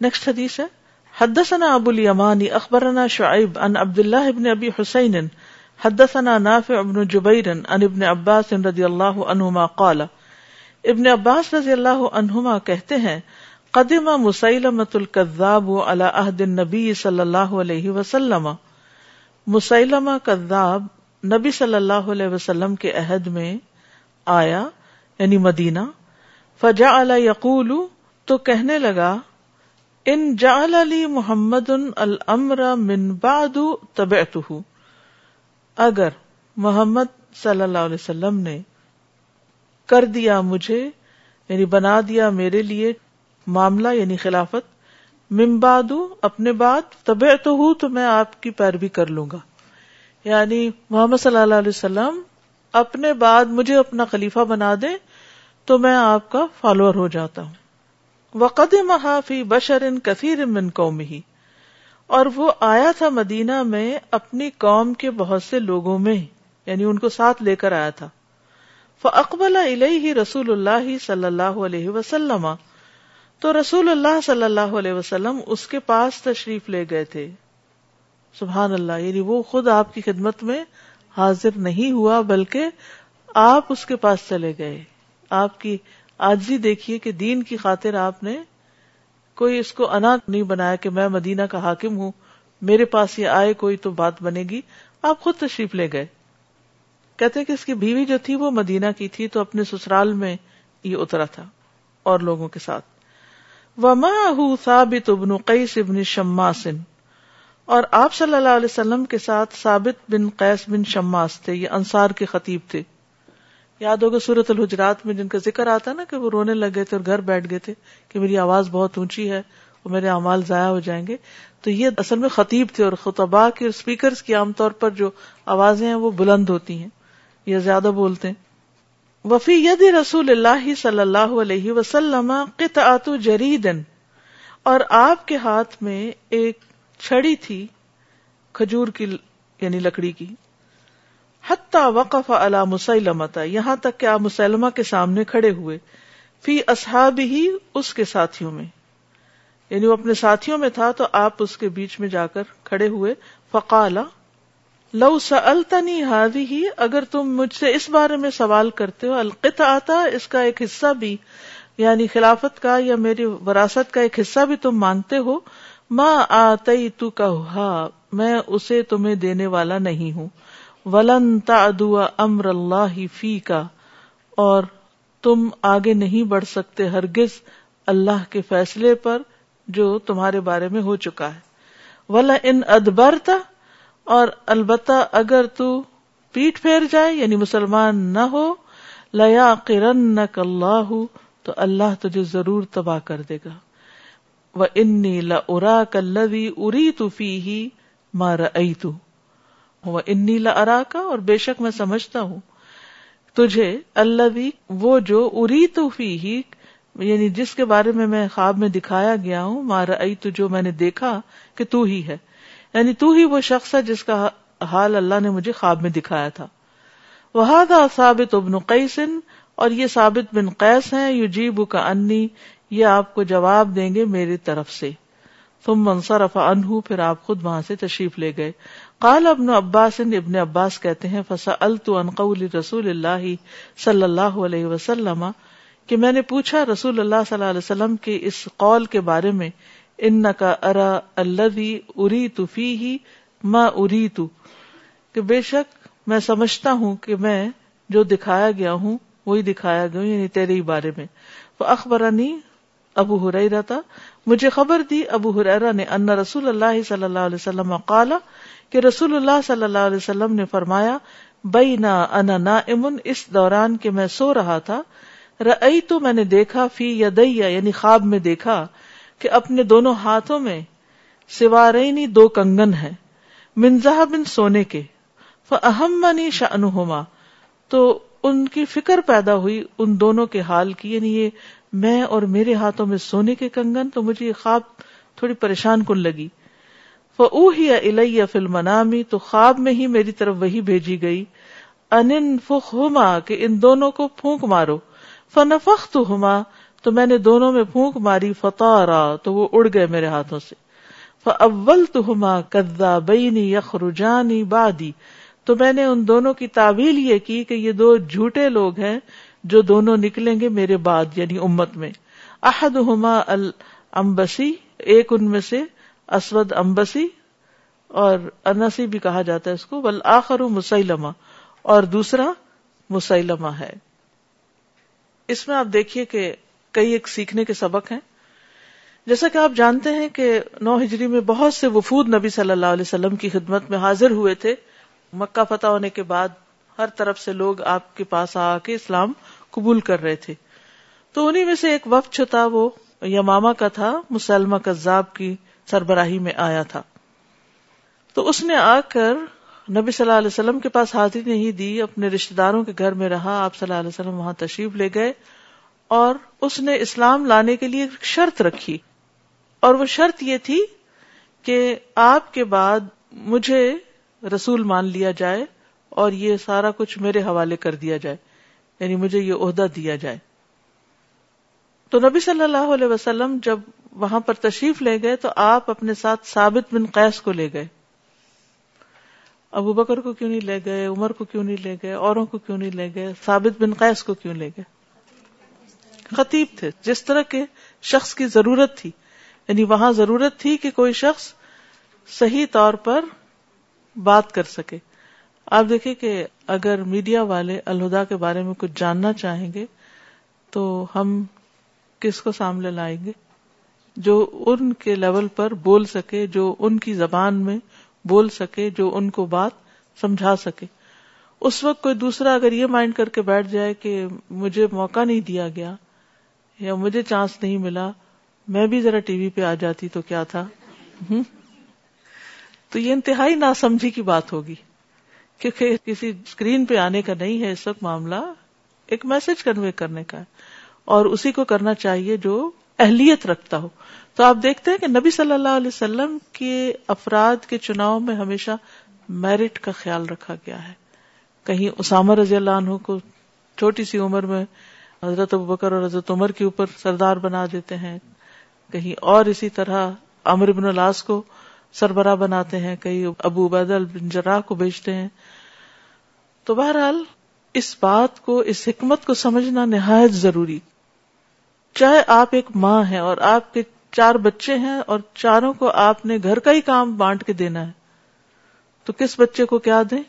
Next حدیث ہے حدثنا ابو الیمانی اخبرنا شعیب ان عبداللہ ابن ابی حسین حدثنا نافع ابن جبیر ان ابن عباس رضی اللہ عنہما قال ابن عباس رضی اللہ عنہما کہتے ہیں قدم مسیلمت القذاب علی عہد النبی صلی اللہ علیہ وسلم مسیلمہ کذاب نبی صلی اللہ علیہ وسلم کے عہد میں آیا یعنی مدینہ فجا یقول تو کہنے لگا ان جعل علی محمد الامر من بعد تبعته. اگر محمد صلی اللہ علیہ وسلم نے کر دیا مجھے یعنی بنا دیا میرے لیے معاملہ یعنی خلافت ممباد اپنے بعد طبع تو ہوں تو میں آپ کی پیروی کر لوں گا۔ یعنی محمد صلی اللہ علیہ وسلم اپنے بعد مجھے اپنا خلیفہ بنا دے تو میں آپ کا فالوور ہو جاتا ہوں۔ وقد محافی بشر ان کثیر من قوم ہی اور وہ آیا تھا مدینہ میں اپنی قوم کے بہت سے لوگوں میں یعنی ان کو ساتھ لے کر آیا تھا۔ فقبل علیہ رسول اللہ صلی اللہ علیہ وسلم۔ تو رسول اللہ صلی اللہ علیہ وسلم اس کے پاس تشریف لے گئے تھے۔ سبحان اللہ یعنی وہ خود آپ کی خدمت میں حاضر نہیں ہوا، بلکہ آپ اس کے پاس چلے گئے۔ آپ کی آجی دیکھیے کہ دین کی خاطر آپ نے کوئی اس کو انا نہیں بنایا کہ میں مدینہ کا حاکم ہوں، میرے پاس یہ آئے کوئی تو بات بنے گی۔ آپ خود تشریف لے گئے۔ کہتے کہ اس کی بیوی جو تھی وہ مدینہ کی تھی تو اپنے سسرال میں یہ اترا تھا اور لوگوں کے ساتھ۔ وما ثابت ابن قیس ابن شماسن اور آپ صلی اللہ علیہ وسلم کے ساتھ ثابت بن قیس بن شماس تھے، یہ انصار کے خطیب تھے۔ یاد ہوگا سورت الحجرات میں جن کا ذکر آتا نا کہ وہ رونے لگے تھے اور گھر بیٹھ گئے تھے کہ میری آواز بہت اونچی ہے اور میرے اعمال ضائع ہو جائیں گے۔ تو یہ اصل میں خطیب تھے اور خطبہ کے اسپیکرز کی عام طور پر جو آوازیں ہیں وہ بلند ہوتی ہیں یا زیادہ بولتے ہیں۔ وفی ید رسول اللہ صلی اللہ علیہ وسلم قطعت جریدن اور آپ کے ہاتھ میں ایک چھڑی تھی کھجور کی یعنی لکڑی کی۔ حتی وقف علی مسلمتا یہاں تک کہ آپ مسلمہ کے سامنے کھڑے ہوئے، فی اصحاب ہی اس کے ساتھیوں میں۔ یعنی وہ اپنے ساتھیوں میں تھا تو آپ اس کے بیچ میں جا کر کھڑے ہوئے۔ فقالا، لو سألتنی ہادی ہی اگر تم مجھ سے اس بارے میں سوال کرتے ہو القط آتا اس کا ایک حصہ بھی یعنی خلافت کا یا میری وراثت کا ایک حصہ بھی تم مانگتے ہو ماں آتی تو کہ میں اسے تمہیں دینے والا نہیں ہوں۔ ولن تعدو امر اللہ فی کا اور تم آگے نہیں بڑھ سکتے ہرگز اللہ کے فیصلے پر جو تمہارے بارے میں ہو چکا ہے۔ ولا ان ادبرتا اور البتہ اگر تو پیٹ پھیر جائے یعنی مسلمان نہ ہو لیا کرن اللہ، تو اللہ تجھے ضرور تباہ کر دے گا۔ وہ انی لا کلوی اری تو فی ہی مار تو وہ انی ارا کا اور بے شک میں سمجھتا ہوں۔ تجھے اللہ بھی وہ جو اری تو ہی یعنی جس کے بارے میں میں خواب میں دکھایا گیا ہوں مارا تو جو میں نے دیکھا کہ تو ہی ہے۔ یعنی تو ہی وہ شخص ہے جس کا حال اللہ نے مجھے خواب میں دکھایا تھا۔ وہ تھا ثابت ابن قیسن اور یہ ثابت بن قیس ہیں یو جیب کا انی، یہ آپ کو جواب دیں گے میری طرف سے۔ تم منصرف انہ پھر آپ خود وہاں سے تشریف لے گئے۔ قال ابن عباس ابن عباس کہتے ہیں فسا القول رسول اللہ صلی اللہ علیہ وسلم، کہ میں نے پوچھا رسول اللہ صلی اللہ علیہ وسلم کے اس قول کے بارے میں ان کا ارا الدی اری تو فی ہی ماں اری تو کہ بے شک میں سمجھتا ہوں کہ میں جو دکھایا گیا ہوں، وہی دکھایا گیا یعنی تیرے ہی بارے میں۔ وہ اخبرانی ابو ہریرا تھا مجھے خبر دی ابو ہریرا نے ان رسول اللہ صلی اللہ علیہ وسلم قالا کہ رسول اللہ صلی اللہ علیہ وسلم نے فرمایا بئی نہ انا نا امن اس دوران کے میں سو رہا تھا رئی تو میں نے دیکھا فی یا یعنی خواب میں دیکھا کہ اپنے دونوں ہاتھوں میں سوارینی دو کنگن ہے منزہ بن سونے کے اہم منی شانہما تو ان کی فکر پیدا ہوئی ان دونوں کے حال کی یعنی یہ میں اور میرے ہاتھوں میں سونے کے کنگن، تو مجھے یہ خواب تھوڑی پریشان کن لگی۔ وہ الیہ فل منامی تو خواب میں ہی میری طرف وہی بھیجی گئی۔ ان فخما کہ ان دونوں کو پھونک مارو۔ فنفخت ہما تو میں نے دونوں میں پھونک ماری۔ فتح تو وہ اڑ گئے میرے ہاتھوں سے۔ اول تو ہما کدا بینی یخرجانی بادی تو میں نے ان دونوں کی تعویل یہ کی کہ یہ دو جھوٹے لوگ ہیں جو دونوں نکلیں گے میرے بعد یعنی امت میں۔ احد ہما المبسی ایک ان میں سے۔ اسود امبسی اور انسی بھی کہا جاتا ہے اس کو بل آخر مسلمہ اور دوسرا مسلمہ ہے۔ اس میں آپ دیکھیے کہ کئی ایک سیکھنے کے سبق ہیں۔ جیسا کہ آپ جانتے ہیں کہ نو ہجری میں بہت سے وفود نبی صلی اللہ علیہ وسلم کی خدمت میں حاضر ہوئے تھے۔ مکہ فتح ہونے کے بعد ہر طرف سے لوگ آپ کے پاس آ کے اسلام قبول کر رہے تھے۔ تو انہیں میں سے ایک وقت جو تھا وہ یماما کا تھا، مسلمہ کذاب کی سربراہی میں آیا تھا۔ تو اس نے آ کر نبی صلی اللہ علیہ وسلم کے پاس حاضری نہیں دی، اپنے رشتے داروں کے گھر میں رہا، آپ صلی اللہ علیہ وسلم وہاں تشریف لے گئے اور اس نے اسلام لانے کے لیے ایک شرط رکھی۔ اور وہ شرط یہ تھی کہ آپ کے بعد مجھے رسول مان لیا جائے اور یہ سارا کچھ میرے حوالے کر دیا جائے یعنی مجھے یہ عہدہ دیا جائے۔ تو نبی صلی اللہ علیہ وسلم جب وہاں پر تشریف لے گئے تو آپ اپنے ساتھ ثابت بن قیس کو لے گئے۔ ابو بکر کو کیوں نہیں لے گئے؟ عمر کو کیوں نہیں لے گئے؟ اوروں کو کیوں نہیں لے گئے؟ ثابت بن قیس کو کیوں لے گئے؟ خطیب تھے۔ جس طرح کے شخص کی ضرورت تھی یعنی وہاں ضرورت تھی کہ کوئی شخص صحیح طور پر بات کر سکے۔ آپ دیکھیں کہ اگر میڈیا والے الہدا کے بارے میں کچھ جاننا چاہیں گے، تو ہم کس کو سامنے لائیں گے؟ جو ان کے لیول پر بول سکے، جو ان کی زبان میں بول سکے، جو ان کو بات سمجھا سکے۔ اس وقت کوئی دوسرا اگر یہ مائنڈ کر کے بیٹھ جائے کہ مجھے موقع نہیں دیا گیا یا مجھے چانس نہیں ملا، میں بھی ذرا ٹی وی پہ آ جاتی تو کیا تھا؟ تو یہ انتہائی ناسمجھی کی بات ہوگی۔ کیونکہ کسی اسکرین پہ آنے کا نہیں ہے، اس وقت معاملہ ایک میسج کنوے کرنے کا ہے۔ اور اسی کو کرنا چاہیے جو اہلیت رکھتا ہو۔ تو آپ دیکھتے ہیں کہ نبی صلی اللہ علیہ وسلم کے افراد کے چناؤ میں ہمیشہ میرٹ کا خیال رکھا گیا ہے۔ کہیں اسامہ رضی اللہ عنہ کو چھوٹی سی عمر میں حضرت بکر اور حضرت عمر کے اوپر سردار بنا دیتے ہیں۔ کہیں اور اسی طرح امر بن الاس کو سربراہ بناتے ہیں۔ کئی ابو عبید بن جراح کو بیچتے ہیں۔ تو بہرحال اس بات کو، اس حکمت کو سمجھنا نہایت ضروری۔ چاہے آپ ایک ماں ہیں اور آپ کے چار بچے ہیں اور چاروں کو آپ نے گھر کا ہی کام بانٹ کے دینا ہے، تو کس بچے کو کیا دیں؟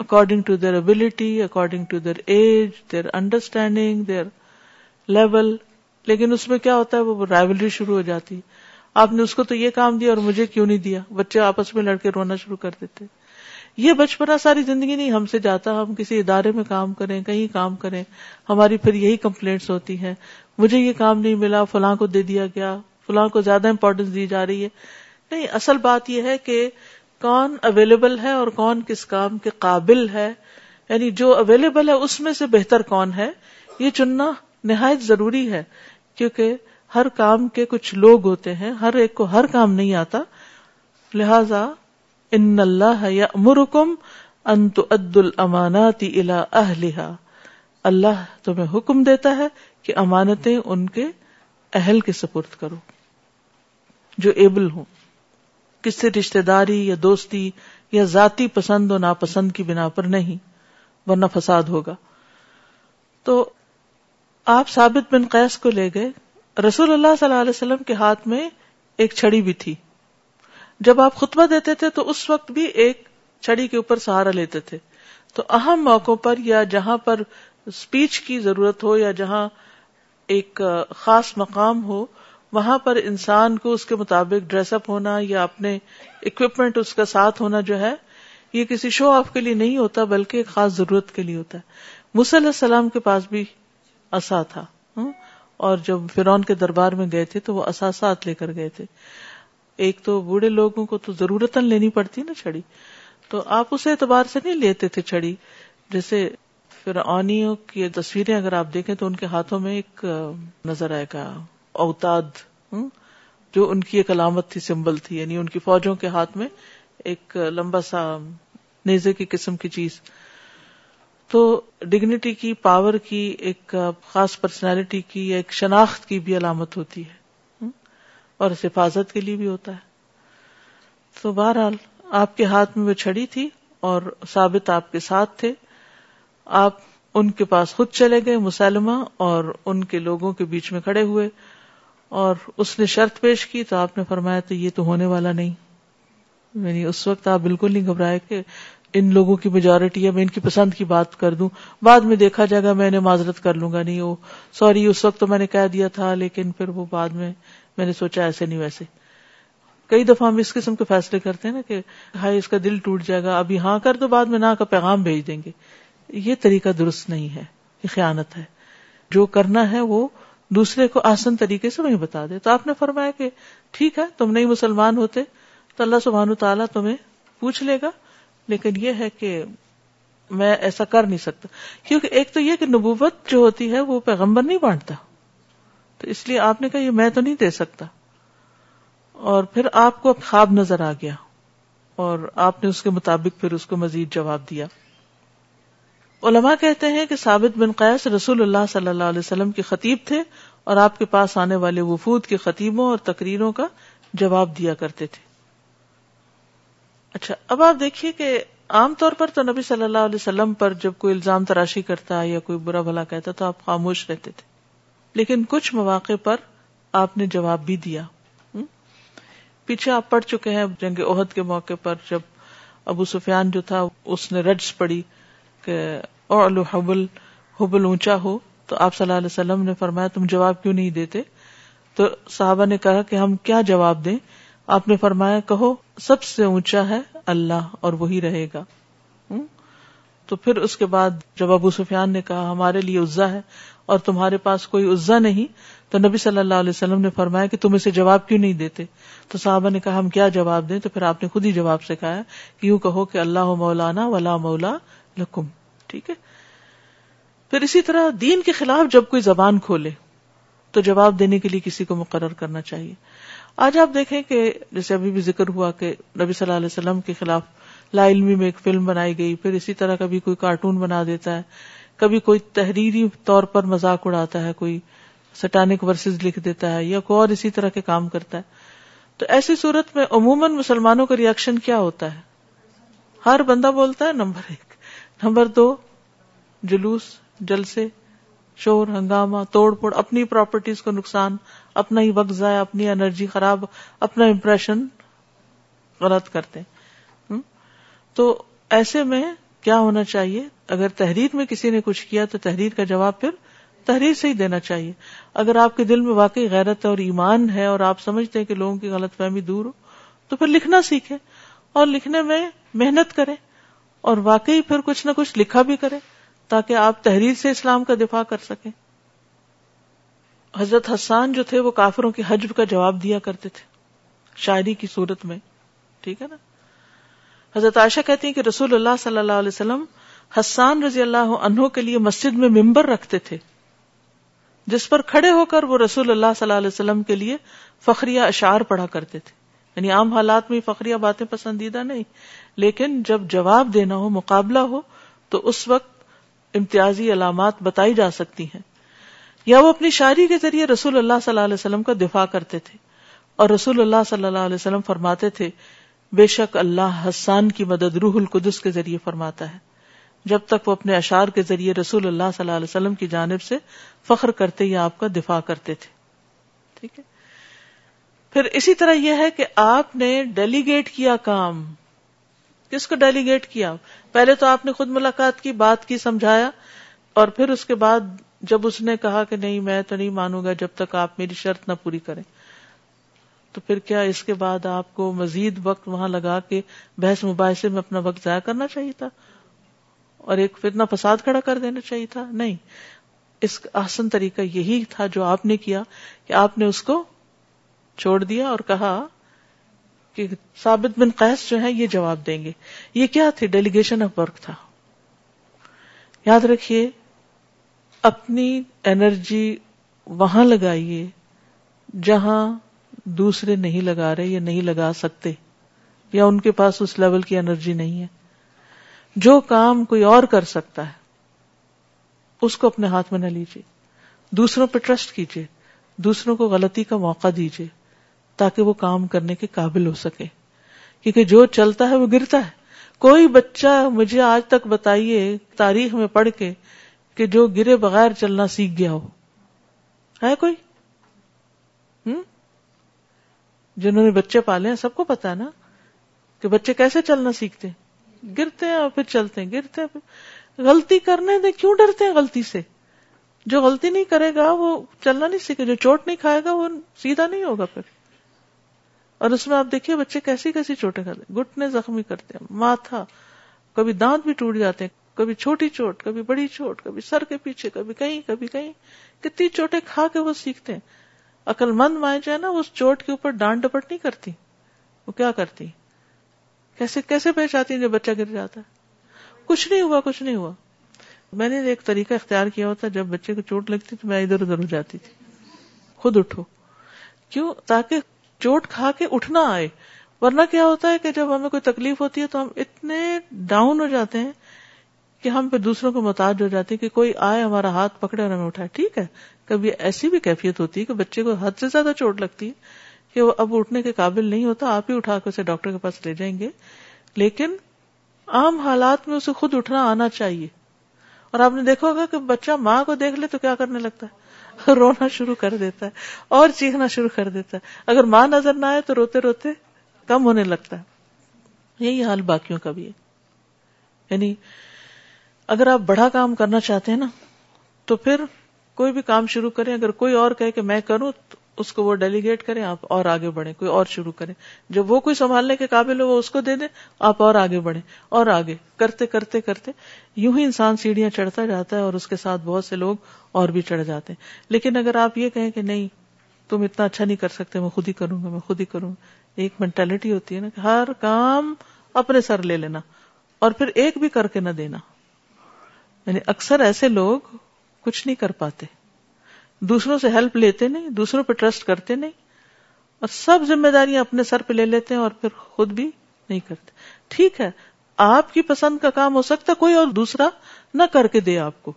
According to their ability according to their age their understanding their level لیکن اس میں کیا ہوتا ہے؟ وہ رائولری شروع ہو جاتی آپ نے اس کو تو یہ کام دیا اور مجھے کیوں نہیں دیا؟ بچے آپس میں لڑکے رونا شروع کر دیتے۔ یہ بچپنا ساری زندگی نہیں ہم سے جاتا، ہم کسی ادارے میں کام کریں، کہیں کام کریں، ہماری پھر یہی کمپلینٹس ہوتی ہیں۔ مجھے یہ کام نہیں ملا، فلاں کو دے دیا گیا، فلاں کو زیادہ امپورٹینس دی جا رہی ہے۔ نہیں، اصل بات یہ ہے کہ کون اویلیبل ہے اور کون کس کام کے قابل ہے؟ یعنی جو اویلیبل ہے، اس میں سے بہتر کون ہے؟ یہ چننا نہایت ضروری ہے، کیونکہ ہر کام کے کچھ لوگ ہوتے ہیں، ہر ایک کو ہر کام نہیں آتا۔ لہذا ان اللہ یا مرکم انت عد الماناتی الا اہلہا اللہ تمہیں حکم دیتا ہے کہ امانتیں ان کے اہل کے سپرد کرو، جو ایبل ہوں۔ کس سے رشتے داری یا دوستی یا ذاتی پسند و ناپسند کی بنا پر نہیں، ورنہ فساد ہوگا۔ تو آپ ثابت بن قیس کو لے گئے۔ رسول اللہ صلی اللہ علیہ وسلم کے ہاتھ میں ایک چھڑی بھی تھی۔ جب آپ خطبہ دیتے تھے تو اس وقت بھی ایک چھڑی کے اوپر سہارا لیتے تھے۔ تو اہم موقعوں پر یا جہاں پر اسپیچ کی ضرورت ہو یا جہاں ایک خاص مقام ہو، وہاں پر انسان کو اس کے مطابق ڈریس اپ ہونا یا اپنے اکوپمنٹ اس کا ساتھ ہونا جو ہے، یہ کسی شو آف کے لیے نہیں ہوتا، بلکہ ایک خاص ضرورت کے لیے ہوتا ہے۔ علیہ السلام کے پاس بھی اصا تھا اور جب فرون کے دربار میں گئے تھے تو وہ اثاثات لے کر گئے تھے۔ ایک تو بوڑھے لوگوں کو تو ضرورت لینی پڑتی نا چھڑی، تو آپ اس اعتبار سے نہیں لیتے تھے چھڑی، جیسے فرعونیوں کی تصویریں اگر آپ دیکھیں تو ان کے ہاتھوں میں ایک نظر آئے گا، اوتاد جو ان کی ایک علامت تھی، سمبل تھی یعنی ان کی فوجوں کے ہاتھ میں ایک لمبا سا نیزے کی قسم کی چیز۔ تو ڈگنیٹی کی پاور کی، ایک خاص پرسنالٹی کی ایک شناخت کی بھی علامت ہوتی ہے اور حفاظت کے لیے بھی ہوتا ہے۔ تو بہرحال، آپ کے ہاتھ میں وہ چھڑی تھی اور ثابت آپ کے ساتھ تھے۔ آپ ان کے پاس خود چلے گئے مسلمہ اور ان کے لوگوں کے بیچ میں کھڑے ہوئے اور اس نے شرط پیش کی تو آپ نے فرمایا تو یہ تو ہونے والا نہیں۔ یعنی اس وقت آپ بالکل نہیں گھبرائے کہ ان لوگوں کی میجورٹی ہے، میں ان کی پسند کی بات کر دوں۔ بعد میں دیکھا جائے گا میں نے معذرت کر لوں گا، نہیں وہ سوری، اس وقت تو میں نے کہہ دیا تھا، لیکن پھر وہ بعد میں میں نے سوچا ایسے نہیں ویسے۔ کئی دفعہ ہم اس قسم کے فیصلے کرتے ہیں نا کہ ہائی اس کا دل ٹوٹ جائے گا، ابھی ہاں کر دو بعد میں نہ کا پیغام بھیج دیں گے۔ یہ طریقہ درست نہیں ہے، یہ خیانت ہے۔ جو کرنا ہے وہ دوسرے کو آسن طریقے سے وہیں بتا دے۔ تو آپ نے فرمایا کہ ٹھیک ہے، تم نہیں مسلمان ہوتے تو اللہ سبحان تعالیٰ تمہیں پوچھ لے گا۔ لیکن یہ ہے کہ میں ایسا کر نہیں سکتا۔ کیونکہ ایک تو یہ کہ نبوت جو ہوتی ہے وہ پیغمبر نہیں بانٹتا۔ تو اس لیے آپ نے کہا یہ میں تو نہیں دے سکتا۔ اور پھر آپ کو خواب نظر آ گیا۔ اور آپ نے اس کے مطابق پھر اس کو مزید جواب دیا۔ علماء کہتے ہیں کہ ثابت بن قیس رسول اللہ صلی اللہ علیہ وسلم کے خطیب تھے اور آپ کے پاس آنے والے وفود کے خطیبوں اور تقریروں کا جواب دیا کرتے تھے۔ اچھا اب آپ دیکھیے کہ عام طور پر تو نبی صلی اللہ علیہ وسلم پر جب کوئی الزام تراشی کرتا یا کوئی برا بھلا کہتا تو آپ خاموش رہتے تھے۔ لیکن کچھ مواقع پر آپ نے جواب بھی دیا۔ پیچھے آپ پڑھ چکے ہیں جنگ عہد کے موقع پر جب ابو سفیان جو تھا اس نے رجس پڑی کہ حبل حبل اونچا ہو۔ تو آپ صلی اللہ علیہ وسلم نے فرمایا، تم جواب کیوں نہیں دیتے؟ تو صحابہ نے کہا کہ ہم کیا جواب دیں؟ آپ نے فرمایا، کہو، سب سے اونچا ہے اللہ اور وہی رہے گا۔ تو پھر اس کے بعد جب ابو سفیان نے کہا، ہمارے لیے عزا ہے اور تمہارے پاس کوئی عزا نہیں، تو نبی صلی اللہ علیہ وسلم نے فرمایا کہ تم اسے جواب کیوں نہیں دیتے؟ تو صحابہ نے کہا، ہم کیا جواب دیں؟ تو پھر آپ نے خود ہی جواب سے کہا کہ یوں کہو کہ اللہ مولانا ولا مولا لکم۔ ٹھیک ہے؟ پھر اسی طرح دین کے خلاف جب کوئی زبان کھولے، تو جواب دینے کے لیے کسی کو مقرر کرنا چاہیے۔ آج آپ دیکھیں کہ جیسے ابھی بھی ذکر ہوا کہ نبی صلی اللہ علیہ وسلم کے خلاف لا علمی میں ایک فلم بنائی گئی، پھر اسی طرح کبھی کوئی کارٹون بنا دیتا ہے، کبھی کوئی تحریری طور پر مذاق اڑاتا ہے، کوئی سٹانک ورسز لکھ دیتا ہے یا کوئی اور اسی طرح کے کام کرتا ہے۔ تو ایسی صورت میں عموماً مسلمانوں کا ریئیکشن کیا ہوتا ہے؟ ہر بندہ بولتا ہے، نمبر ایک۔ نمبر دو، جلوس، جلسے، شور، ہنگامہ، توڑ پھوڑ، اپنی پراپرٹیز کو نقصان، اپنا ہی وقت ضائع، اپنی انرجی خراب، اپنا امپریشن غلط کرتے تو ایسے میں کیا ہونا چاہیے؟ اگر تحریر میں کسی نے کچھ کیا تو تحریر کا جواب پھر تحریر سے ہی دینا چاہیے۔ اگر آپ کے دل میں واقعی غیرت اور ایمان ہے اور آپ سمجھتے ہیں کہ لوگوں کی غلط فہمی دور ہو، تو پھر لکھنا سیکھے اور لکھنے میں محنت کریں۔ اور واقعی پھر کچھ نہ کچھ لکھا بھی کرے تاکہ آپ تحریر سے اسلام کا دفاع کر سکیں۔ حضرت حسان جو تھے وہ کافروں کے حجب کا جواب دیا کرتے تھے شاعری کی صورت میں، ٹھیک ہے نا؟ حضرت عائشہ کہتی ہیں کہ رسول اللہ صلی اللہ علیہ وسلم حسان رضی اللہ عنہ کے لیے مسجد میں ممبر رکھتے تھے، جس پر کھڑے ہو کر وہ رسول اللہ صلی اللہ علیہ وسلم کے لیے فخریہ اشعار پڑھا کرتے تھے۔ یعنی عام حالات میں فخریہ باتیں پسندیدہ نہیں لیکن جب جواب دینا ہو، مقابلہ ہو، تو اس وقت امتیازی علامات بتائی جا سکتی ہیں۔ یا وہ اپنی شاعری کے ذریعے رسول اللہ صلی اللہ علیہ وسلم کا دفاع کرتے تھے اور رسول اللہ صلی اللہ علیہ وسلم فرماتے تھے، بے شک اللہ حسان کی مدد روح القدس کے ذریعے فرماتا ہے۔ جب تک وہ اپنے اشار کے ذریعے رسول اللہ صلی اللہ علیہ وسلم کی جانب سے فخر کرتے یا آپ کا دفاع کرتے تھے۔ ٹھیک ہے۔ پھر اسی طرح یہ ہے کہ آپ نے ڈیلیگیٹ کیا کام۔ کس کو ڈیلیگیٹ کیا۔ پہلے تو آپ نے خود ملاقات کی، بات کی، سمجھایا۔ اور پھر اس کے بعد جب اس نے کہا کہ نہیں، میں تو نہیں مانوں گا جب تک آپ میری شرط نہ پوری کریں۔ تو پھر کیا اس کے بعد آپ کو مزید وقت وہاں لگا کے بحث مباحثے میں اپنا وقت ضائع کرنا چاہیے تھا؟ اور ایک فتنا فساد کھڑا کر دینا چاہیے تھا؟ نہیں۔ اس آسن طریقہ یہی تھا جو آپ نے کیا کہ آپ نے اس کو چھوڑ دیا اور کہا کہ ثابت بن قیس جو ہے یہ جواب دیں گے۔ یہ کیا تھی ڈیلیگیشن آف ورک تھا۔ یاد رکھیے، اپنی انرجی وہاں لگائیے جہاں دوسرے نہیں لگا رہے یا نہیں لگا سکتے یا ان کے پاس اس لیول کی انرجی نہیں ہے۔ جو کام کوئی اور کر سکتا ہے، اس کو اپنے ہاتھ میں نہ لیجیے۔ دوسروں پہ ٹرسٹ کیجیے۔ دوسروں کو غلطی کا موقع دیجیے۔ تاکہ وہ کام کرنے کے قابل ہو سکے۔ کیونکہ جو چلتا ہے وہ گرتا ہے۔ کوئی بچہ مجھے آج تک بتائیے تاریخ میں پڑھ کے کہ جو گرے بغیر چلنا سیکھ گیا ہو۔ ہے کوئی؟ ہوں جنہوں نے بچے پالے ہیں، سب کو پتا نا کہ بچے کیسے چلنا سیکھتے ہیں۔ گرتے ہیں اور پھر چلتے ہیں، گرتے ہیں، پھر غلطی کرنے دیں کیوں ڈرتے ہیں غلطی سے؟ جو غلطی نہیں کرے گا، وہ چلنا نہیں سیکھے، جو چوٹ نہیں کھائے گا، وہ سیدھا نہیں ہوگا پھر۔ اور اس میں آپ دیکھیے بچے کیسی کیسی چوٹیں کھاتے گٹنے زخمی کرتے ہیں، ماتھا، کبھی دانت بھی ٹوٹ جاتے ہیں، کبھی چھوٹی چوٹ، کبھی بڑی چوٹ، کبھی سر کے پیچھے، کبھی کہیں کبھی کہیں۔ کتنی چوٹیں کھا کے وہ سیکھتے ہیں۔ عقل مند مائیں جو ہے نا اس چوٹ کے اوپر ڈانٹ ڈپٹ نہیں کرتی۔ وہ کیا کرتی؟ کیسے کیسے پیش آتی جب بچہ گر جاتا ہے؟ کچھ نہیں ہوا، کچھ نہیں ہوا۔ میں نے ایک طریقہ اختیار کیا ہوتا، جب بچے کو چوٹ لگتی تو میں ادھر ادھر ہو جاتی تھی۔ خود اٹھو۔ کیوں؟ تاکہ چوٹ کھا کے اٹھنا آئے۔ ورنہ کیا ہوتا ہے کہ جب ہمیں کوئی تکلیف ہوتی ہے تو ہم اتنے ڈاؤن ہو جاتے ہیں کہ ہم پہ دوسروں کو محتاج ہو جاتے ہیں کہ کوئی آئے ہمارا ہاتھ پکڑے اور ہمیں اٹھائے۔ ٹھیک ہے۔ کبھی ایسی بھی کیفیت ہوتی ہے کہ بچے کو حد سے زیادہ چوٹ لگتی ہے کہ وہ اب اٹھنے کے قابل نہیں ہوتا، آپ ہی اٹھا کے اسے ڈاکٹر کے پاس لے جائیں گے۔ لیکن عام حالات میں اسے خود اٹھنا آنا چاہیے۔ اور آپ نے دیکھا ہوگا کہ بچہ ماں کو دیکھ لے تو کیا کرنے لگتا ہے؟ رونا شروع کر دیتا ہے اور چیخنا شروع کر دیتا ہے۔ اگر ماں نظر نہ آئے تو روتے روتے کم ہونے لگتا ہے۔ یہی حال باقیوں کا بھی ہے۔ یعنی اگر آپ بڑا کام کرنا چاہتے ہیں نا، تو پھر کوئی بھی کام شروع کریں۔ اگر کوئی اور کہے کہ میں کروں تو اس کو وہ ڈیلیگیٹ کریں، آپ اور آگے بڑھیں، کوئی اور شروع کریں۔ جب وہ کوئی سنبھالنے کے قابل ہو، وہ اس کو دے دیں، آپ اور آگے بڑھیں، اور آگے۔ کرتے کرتے کرتے۔ یوں ہی انسان سیڑھیاں چڑھتا جاتا ہے اور اس کے ساتھ بہت سے لوگ اور بھی چڑھ جاتے ہیں۔ لیکن اگر آپ یہ کہیں کہ نہیں، تم اتنا اچھا نہیں کر سکتے، میں خود ہی کروں گا، میں خود ہی کروں گا۔ ایک مینٹلٹی ہوتی ہے نا کہ ہر کام اپنے سر لے لینا اور پھر ایک بھی کر کے نہ دینا۔ یعنی اکثر ایسے لوگ کچھ نہیں کر پاتے۔ دوسروں سے ہیلپ لیتے نہیں، دوسروں پہ ٹرسٹ کرتے نہیں۔ اور سب ذمہ داریاں اپنے سر پہ لے لیتے ہیں اور پھر خود بھی نہیں کرتے۔ ٹھیک ہے، آپ کی پسند کا کام ہو سکتا کوئی اور دوسرا نہ کر کے دے آپ کو۔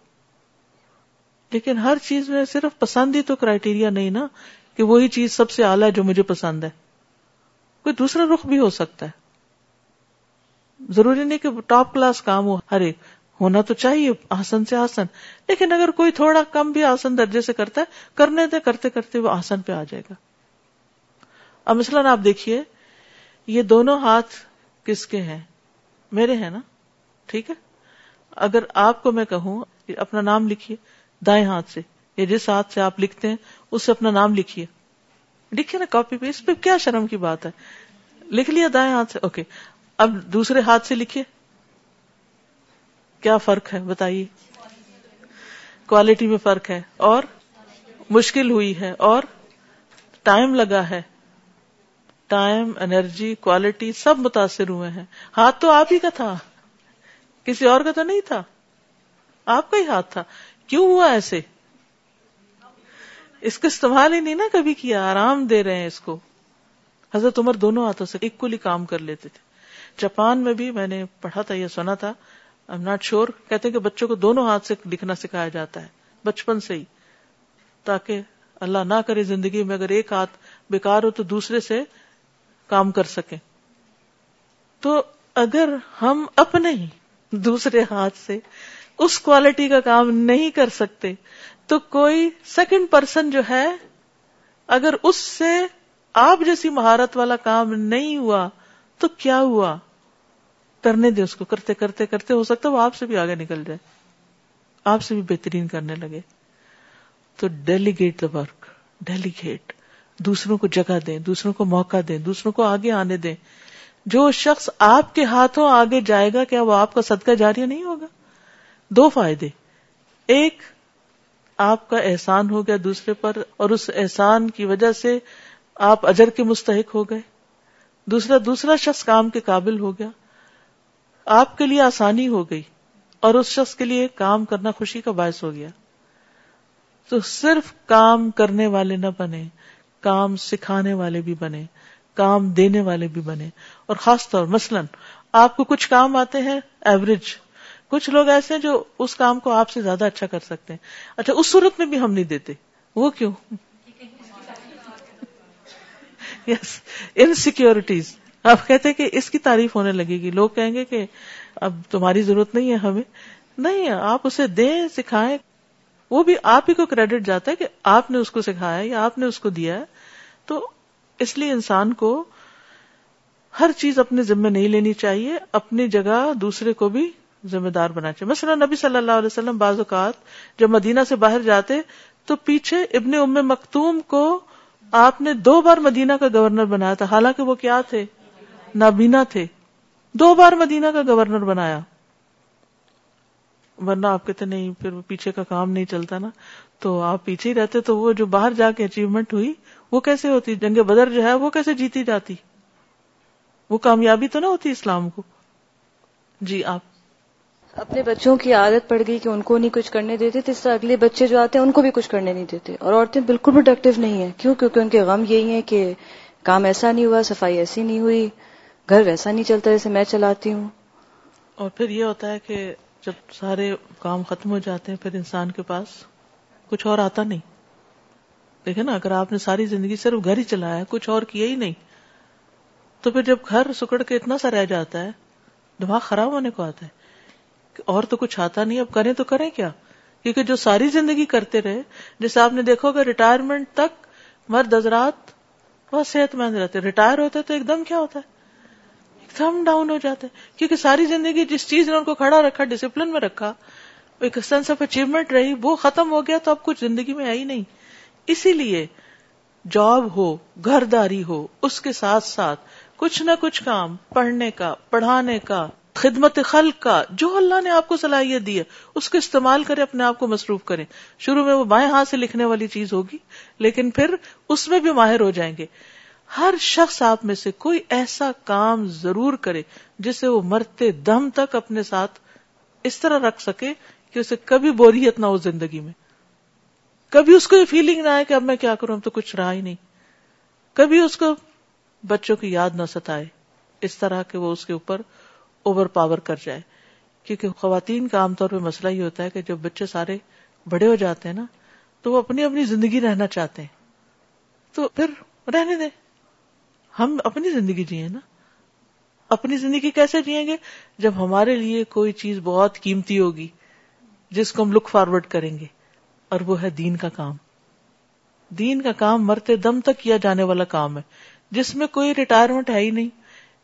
لیکن ہر چیز میں صرف پسند ہی تو کرائٹیریا نہیں نا، کہ وہی چیز سب سے اعلیٰ جو مجھے پسند ہے۔ کوئی دوسرا رخ بھی ہو سکتا ہے۔ ضروری نہیں کہ ٹاپ کلاس کام ہو ہر ایک۔ ہونا تو چاہیے، آسن سے آسن۔ لیکن اگر کوئی تھوڑا کم بھی آسن درجے سے کرتا ہے، کرنے دے، کرتے کرتے وہ آسن پہ آ جائے گا۔ اب مثلاً آپ دیکھیے، یہ دونوں ہاتھ کس کے ہیں؟ میرے ہیں نا؟ ٹھیک ہے؟ اگر آپ کو میں کہوں اپنا نام لکھیے، دائیں ہاتھ سے۔ یا جس ہاتھ سے آپ لکھتے ہیں، اس سے اپنا نام لکھیے۔ لکھیے نا کاپی پہ اس پہ کیا شرم کی بات ہے؟ لکھ لیا دائیں ہاتھ سے اوکے اب دوسرے ہاتھ سے لکھیے۔ کیا فرق ہے؟ بتائیے۔ کوالٹی میں فرق ہے اور مشکل ہوئی ہے اور ٹائم لگا ہے۔ ٹائم انرجی کوالٹی سب متاثر ہوئے ہیں۔ ہاتھ تو آپ ہی کا تھا۔ کسی اور کا تو نہیں تھا۔ آپ کا ہی ہاتھ تھا۔ کیوں ہوا ایسے؟ اس کو استعمال ہی نہیں نا کبھی کیا۔ آرام دے رہے ہیں اس کو۔ حضرت عمر دونوں ہاتھوں سے اکولی کام کر لیتے تھے۔ جاپان میں بھی میں نے پڑھا تھا یا سنا تھا ایم ناٹ شیور کہتے کہ بچوں کو دونوں ہاتھ سے لکھنا سکھایا جاتا ہے، بچپن سے ہی۔ تاکہ اللہ نہ کرے زندگی میں اگر ایک ہاتھ بیکار ہو تو دوسرے سے کام کر سکے تو اگر ہم اپنے ہی دوسرے ہاتھ سے اس کوالٹی کا کام نہیں کر سکتے، تو کوئی سیکنڈ پرسن جو ہے، اگر اس سے آپ جیسی مہارت والا کام نہیں ہوا تو کیا ہوا؟ کرنے دے اس کو، کرتے کرتے کرتے ہو سکتا وہ آپ سے بھی آگے نکل جائے۔ آپ سے بھی بہترین کرنے لگے۔ تو ڈیلیگیٹ دا ورک ڈیلیگیٹ دوسروں کو جگہ دیں، دوسروں کو موقع دیں، دوسروں کو آگے آنے دیں۔ جو شخص آپ کے ہاتھوں آگے جائے گا، کیا وہ آپ کا صدقہ جاری نہیں ہوگا؟ دو فائدے۔ ایک، آپ کا احسان ہو گیا دوسرے پر اور اس احسان کی وجہ سے آپ اجر کے مستحق ہو گئے۔ دوسرا دوسرا شخص کام کے قابل ہو گیا۔ آپ کے لیے آسانی ہو گئی اور اس شخص کے لیے کام کرنا خوشی کا باعث ہو گیا۔ تو صرف کام کرنے والے نہ بنے، کام سکھانے والے بھی بنے، کام دینے والے بھی بنے۔ اور خاص طور مثلا آپ کو کچھ کام آتے ہیں ایوریج کچھ لوگ ایسے ہیں جو اس کام کو آپ سے زیادہ اچھا کر سکتے ہیں۔ اچھا اس صورت میں بھی ہم نہیں دیتے۔ وہ کیوں؟ یس انسیکیورٹیز آپ کہتے کہ اس کی تعریف ہونے لگے گی۔ لوگ کہیں گے کہ اب تمہاری ضرورت نہیں ہے ہمیں۔ نہیں آپ اسے دیں، سکھائیں۔ وہ بھی آپ ہی کو کریڈٹ جاتا ہے کہ آپ نے اس کو سکھایا یا آپ نے اس کو دیا ہے۔ تو اس لیے انسان کو ہر چیز اپنے ذمے نہیں لینی چاہیے، اپنی جگہ دوسرے کو بھی ذمہ دار بنا چاہیے۔ مثلا نبی صلی اللہ علیہ وسلم بعض اوقات جب مدینہ سے باہر جاتے تو پیچھے ابن ام مختوم کو آپ نے دو بار مدینہ کا گورنر بنایا تھا۔ حالانکہ وہ کیا تھے؟ نابینا تھے۔ دو بار مدینہ کا گورنر بنایا۔ ورنہ آپ کہتے نہیں، پھر پیچھے کا کام نہیں چلتا نا۔ تو آپ پیچھے ہی رہتے تو وہ جو باہر جا کے اچیومنٹ ہوئی، وہ کیسے ہوتی؟ جنگ بدر جو ہے، وہ کیسے جیتی جاتی؟ وہ کامیابی تو نہ ہوتی اسلام کو۔ جی آپ۔ اپنے بچوں کی عادت پڑ گئی کہ ان کو نہیں کچھ کرنے دیتے، تو اس طرح اگلے بچے جو آتے ہیں، ان کو بھی کچھ کرنے نہیں دیتے۔ اور عورتیں بالکل پروڈکٹیو نہیں ہیں۔ کیوں؟ کیونکہ ان کے غم یہی ہے کہ کام ایسا نہیں ہوا، صفائی ایسی نہیں ہوئی۔ گھر ویسا نہیں چلتا جیسے میں چلاتی ہوں۔ اور پھر یہ ہوتا ہے کہ جب سارے کام ختم ہو جاتے ہیں، پھر انسان کے پاس کچھ اور آتا نہیں۔ دیکھے نا، اگر آپ نے ساری زندگی صرف گھر ہی چلایا کچھ اور کیا ہی نہیں۔ تو پھر جب گھر سکڑ کے اتنا سا رہ جاتا ہے، دماغ خراب ہونے کو آتا ہے کہ اور تو کچھ آتا نہیں، اب کریں تو کریں کیا؟ کیونکہ جو ساری زندگی کرتے رہے، جیسے آپ نے دیکھو گا ریٹائرمنٹ تک مرد حضرات بہت صحت مند رہتے۔ ریٹائر ہوتے تو ایک دم کیا ہوتا ہے؟ ایک دم ڈاؤن ہو جاتے کیونکہ ساری زندگی جس چیز نے ان کو کھڑا رکھا ڈسپلن میں رکھا، ایک سینس آف اچیومنٹ رہی، وہ ختم ہو گیا تو اب کچھ زندگی میں آئی نہیں۔ اسی لیے جاب ہو گھر داری ہو، اس کے ساتھ ساتھ کچھ نہ کچھ کام، پڑھنے کا، پڑھانے کا، خدمت خلق کا، جو اللہ نے آپ کو صلاحیت دی ہے، اس کو استعمال کرے، اپنے آپ کو مصروف کریں۔ شروع میں وہ بائیں ہاتھ سے لکھنے والی چیز ہوگی، لیکن پھر اس میں بھی ماہر ہو جائیں گے۔ ہر شخص آپ میں سے کوئی ایسا کام ضرور کرے جسے وہ مرتے دم تک اپنے ساتھ اس طرح رکھ سکے کہ اسے کبھی بوریت نہ ہو زندگی میں۔ کبھی اس کو یہ فیلنگ نہ آئے کہ اب میں کیا کروں اب تو کچھ رہا ہی نہیں۔ کبھی اس کو بچوں کی یاد نہ ستائے اس طرح کہ وہ اس کے اوپر اوور پاور کر جائے۔ کیونکہ خواتین کا عام طور پہ مسئلہ یہ ہوتا ہے کہ جب بچے سارے بڑے ہو جاتے ہیں نا، تو وہ اپنی اپنی زندگی رہنا چاہتے ہیں۔ تو پھر رہنے دیں۔ ہم اپنی زندگی جیے نا؟ اپنی زندگی کیسے جیئیں گے؟ جب ہمارے لیے کوئی چیز بہت قیمتی ہوگی، جس کو ہم لک فارورڈ کریں گے، اور وہ ہے دین کا کام۔ دین کا کام مرتے دم تک کیا جانے والا کام ہے، جس میں کوئی ریٹائرمنٹ ہے ہی نہیں۔